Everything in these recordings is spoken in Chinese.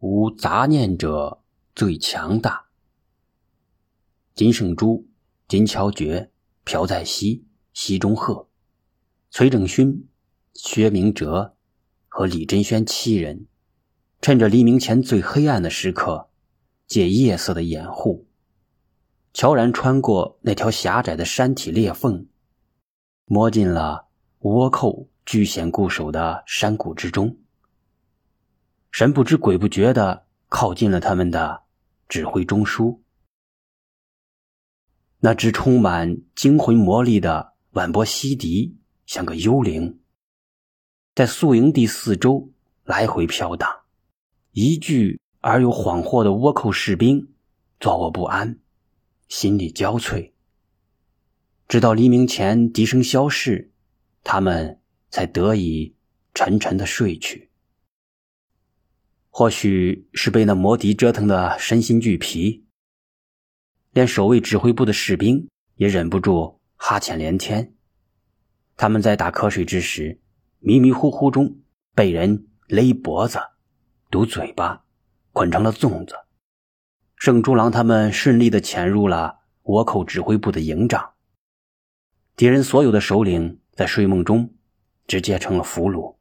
无杂念者最强大。金圣珠、金乔觉、朴在熙、奚中鹤、崔正勋、薛明哲和李珍轩七人，趁着黎明前最黑暗的时刻，借夜色的掩护，悄然穿过那条狭窄的山体裂缝，摸进了倭寇据险固守的山谷之中。神不知鬼不觉的靠近了他们的指挥中枢。那只充满惊魂魔力的晚波西迪像个幽灵，在宿营地四周来回飘荡，一具而又恍惚的倭寇士兵坐卧不安，心力交瘁。直到黎明前笛声消逝，他们才得以沉沉的睡去。或许是被那魔笛折腾的身心俱疲，连守卫指挥部的士兵也忍不住哈欠连天。他们在打瞌睡之时，迷迷糊糊中被人勒脖子、堵嘴巴、捆成了粽子。圣猪郎他们顺利的潜入了倭寇指挥部的营帐，敌人所有的首领在睡梦中直接成了俘虏。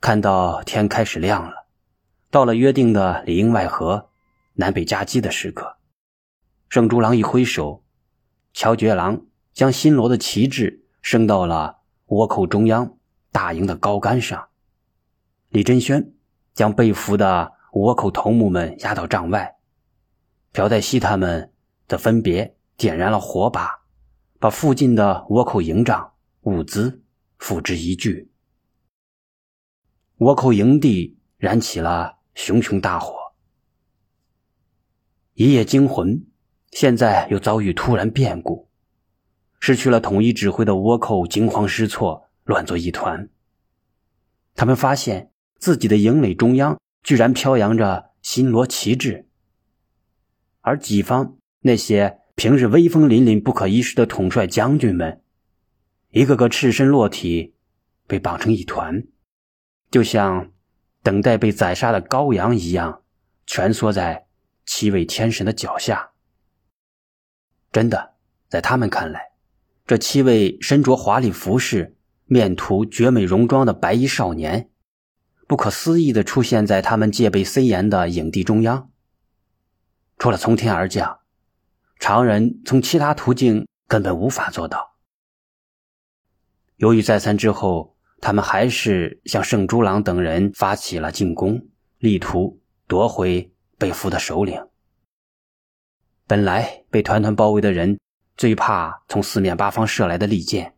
看到天开始亮了，到了约定的里应外合、南北夹击的时刻，圣猪郎一挥手，乔觉郎将新罗的旗帜升到了倭寇中央大营的高杆上，李贞轩将被俘的倭寇头目们押到帐外，朴泰熙他们则分别点燃了火把，把附近的倭寇营帐物资付之一炬。倭寇营地燃起了熊熊大火，一夜惊魂，现在又遭遇突然变故，失去了统一指挥的倭寇惊慌失措，乱作一团。他们发现自己的营垒中央居然飘扬着新罗旗帜，而己方那些平日威风凛凛、不可一世的统帅将军们，一个个赤身裸体，被绑成一团。就像等待被宰杀的羔羊一样，蜷缩在七位天神的脚下。真的，在他们看来，这七位身着华丽服饰、面涂绝美容妆的白衣少年，不可思议的出现在他们戒备森严的影地中央。除了从天而降，常人从其他途径根本无法做到。犹豫再三之后。他们还是向圣珠郎等人发起了进攻，力图夺回被俘的首领。本来被团团包围的人最怕从四面八方射来的利箭，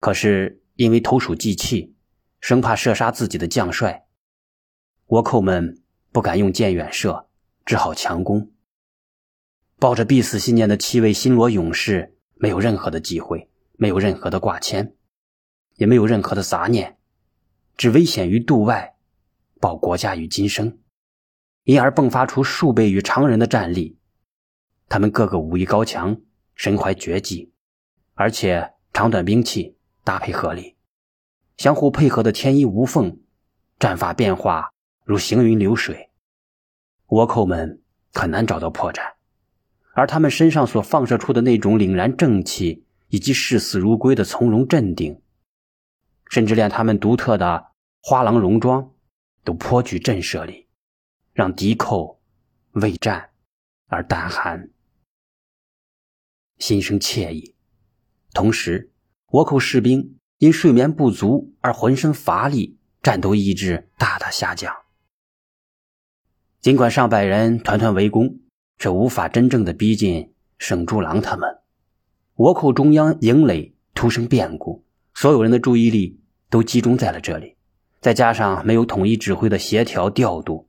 可是因为投鼠忌器，生怕射杀自己的将帅，倭寇们不敢用箭远射，只好强攻。抱着必死信念的七位新罗勇士，没有任何的忌讳，没有任何的挂牵。也没有任何的杂念，只危险于度外，保国家于今生，因而迸发出数倍于常人的战力。他们个个武艺高强，身怀绝技，而且长短兵器搭配合理，相互配合的天衣无缝，战法变化如行云流水，倭寇们很难找到破绽。而他们身上所放射出的那种凛然正气，以及视死如归的从容镇定。甚至连他们独特的花郎戎装都颇具震慑力，让敌寇畏战而胆寒，心生惬意。同时，倭寇士兵因睡眠不足而浑身乏力，战斗意志大大下降。尽管上百人团团围攻，却无法真正的逼近圣猪郎他们。倭寇中央营垒突生变故。所有人的注意力都集中在了这里，再加上没有统一指挥的协调调度，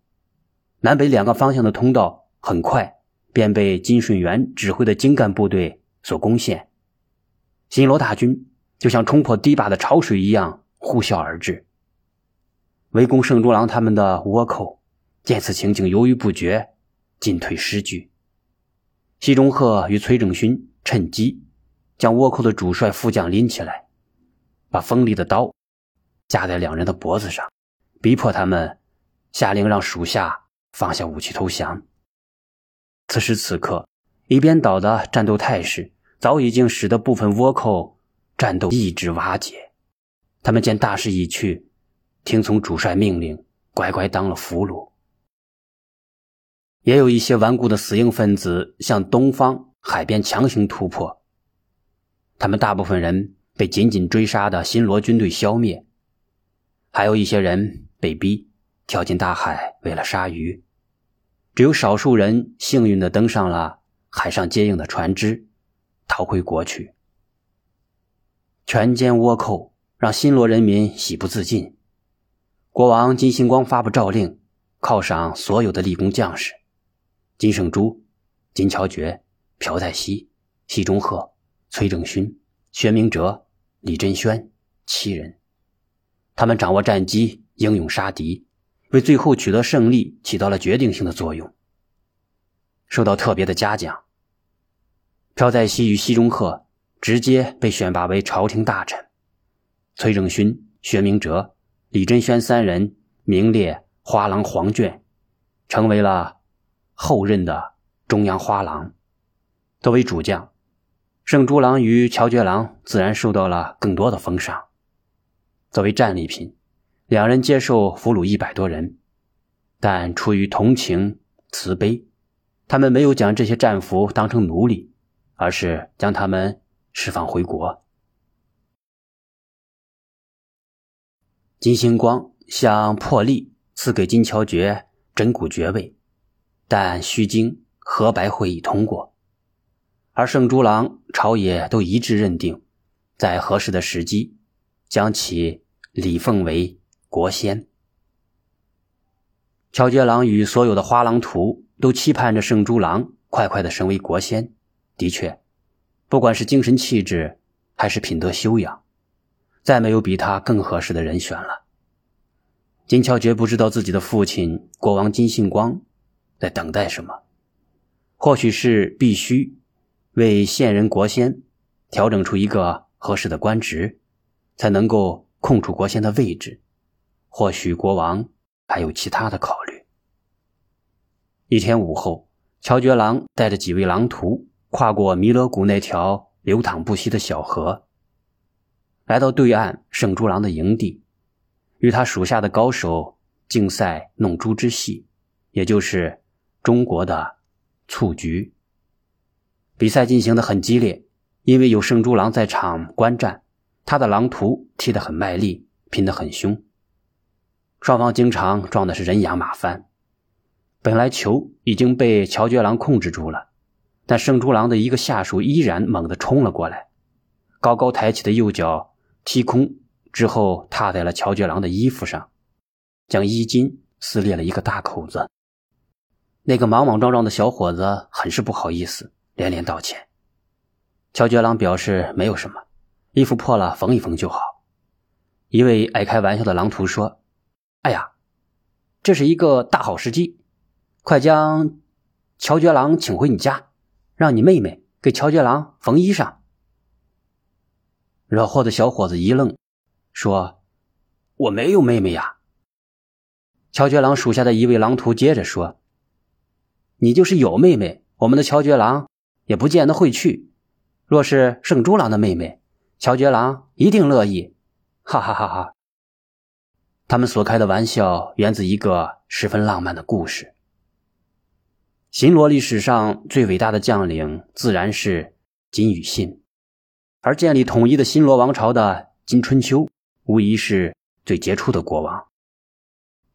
南北两个方向的通道很快便被金顺元指挥的精干部队所攻陷。新罗大军就像冲破堤坝的潮水一样呼啸而至，围攻圣猪郎他们的倭寇见此情景犹豫不决，进退失据。西中鹤与崔正勋趁机将倭寇的主帅副将拎起来。把锋利的刀架在两人的脖子上，逼迫他们下令让属下放下武器投降。此时此刻，一边倒的战斗态势早已经使得部分倭寇战斗意志瓦解，他们见大势已去，听从主帅命令，乖乖当了俘虏。也有一些顽固的死硬分子向东方海边强行突破，他们大部分人被紧紧追杀的新罗军队消灭，还有一些人被逼跳进大海为了杀鱼，只有少数人幸运的登上了海上接应的船只，逃回国去。全歼倭寇让新罗人民喜不自禁，国王金星光发布诏令，犒赏所有的立功将士。金圣洙、金乔觉、朴泰熙、西中鹤、崔正勋、薛明哲、李真轩七人，他们掌握战机，英勇杀敌，为最后取得胜利起到了决定性的作用，受到特别的嘉奖。朴载熙与西中鹤直接被选拔为朝廷大臣，崔正勋、薛明哲、李真轩三人名列花郎黄卷，成为了。后任的中央花郎，作为主将，圣珠郎与乔觉郎自然受到了更多的封赏。作为战利品，两人接受俘虏一百多人，但出于同情慈悲，他们没有将这些战俘当成奴隶，而是将他们释放回国。金星光向破例赐给金乔觉真骨爵位。但须经和白会议通过，而圣珠郎朝野都一致认定，在合适的时机，将其礼奉为国仙。乔杰郎与所有的花郎徒都期盼着圣珠郎快快的升为国仙。的确，不管是精神气质还是品德修养，再没有比他更合适的人选了。金乔觉不知道自己的父亲国王金信光。在等待什么？或许是必须为现任国先调整出一个合适的官职，才能够空出国先的位置。或许国王还有其他的考虑。一天午后，乔觉郎带着几位狼徒跨过弥勒谷那条流淌不息的小河，来到对岸圣猪郎的营地，与他属下的高手竞赛弄猪之戏，也就是。中国的蹴鞠比赛进行的很激烈，因为有圣猪郎在场观战，他的狼徒踢得很卖力，拼得很凶，双方经常撞的是人仰马翻。本来球已经被乔觉狼控制住了，但圣猪郎的一个下属依然猛地冲了过来，高高抬起的右脚踢空之后，踏在了乔觉狼的衣服上，将衣襟撕裂了一个大口子。那个莽莽撞撞的小伙子很是不好意思，连连道歉。乔觉郎表示没有什么，衣服破了缝一缝就好。一位爱开玩笑的狼徒说：“哎呀，这是一个大好时机，快将乔觉郎请回你家，让你妹妹给乔觉郎缝衣裳。”惹祸的小伙子一愣，说：“我没有妹妹呀。”乔觉郎属下的一位狼徒接着说。你就是有妹妹，我们的乔觉郎也不见得会去。若是圣珠郎的妹妹，乔觉郎一定乐意。哈哈哈哈！他们所开的玩笑源自一个十分浪漫的故事。新罗历史上最伟大的将领自然是金与信，而建立统一的新罗王朝的金春秋，无疑是最杰出的国王。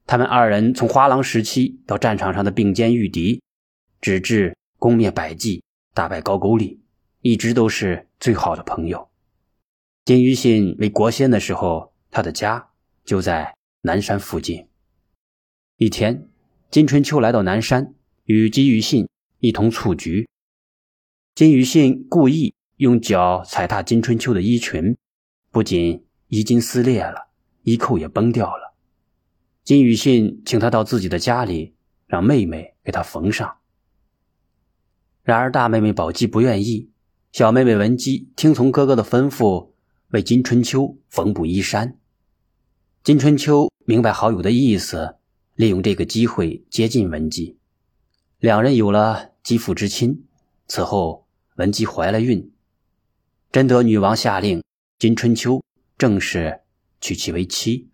他们二人从花郎时期到战场上的并肩御敌。直至攻灭百济，打败高句丽，一直都是最好的朋友。金鱼信为国先的时候，他的家就在南山附近。一天，金春秋来到南山，与金鱼信一同蹴鞠。金鱼信故意用脚踩踏金春秋的衣裙，不仅衣襟撕裂了，衣扣也崩掉了。金鱼信请他到自己的家里，让妹妹给他缝上。然而，大妹妹宝姬不愿意。小妹妹文姬听从哥哥的吩咐，为金春秋缝补衣衫。金春秋明白好友的意思，利用这个机会接近文姬，两人有了肌肤之亲。此后，文姬怀了孕，贞德女王下令金春秋正式娶其为妻。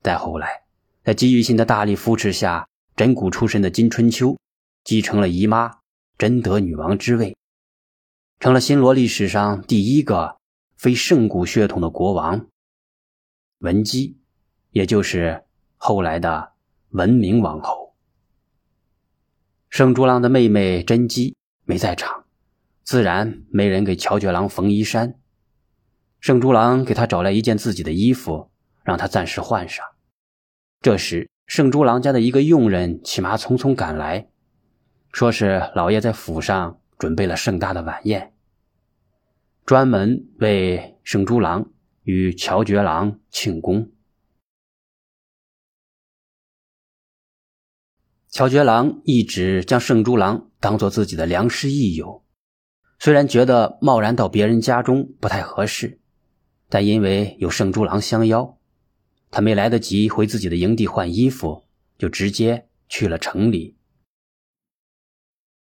再后来，在姬玉信的大力扶持下，真古出身的金春秋继承了姨妈贞德女王之位，成了新罗历史上第一个非圣古血统的国王。文姬，也就是后来的文明王后。圣珠郎的妹妹贞姬没在场，自然没人给乔觉郎缝衣衫。圣珠郎给他找来一件自己的衣服，让他暂时换上。这时，圣珠郎家的一个佣人骑马匆匆赶来，说是老爷在府上准备了盛大的晚宴，专门为圣珠郎。与乔觉郎庆功。乔觉郎一直将圣珠郎当做自己的良师益友，虽然觉得贸然到别人家中不太合适，但因为有圣珠郎相邀，他没来得及回自己的营地换衣服，就直接去了城里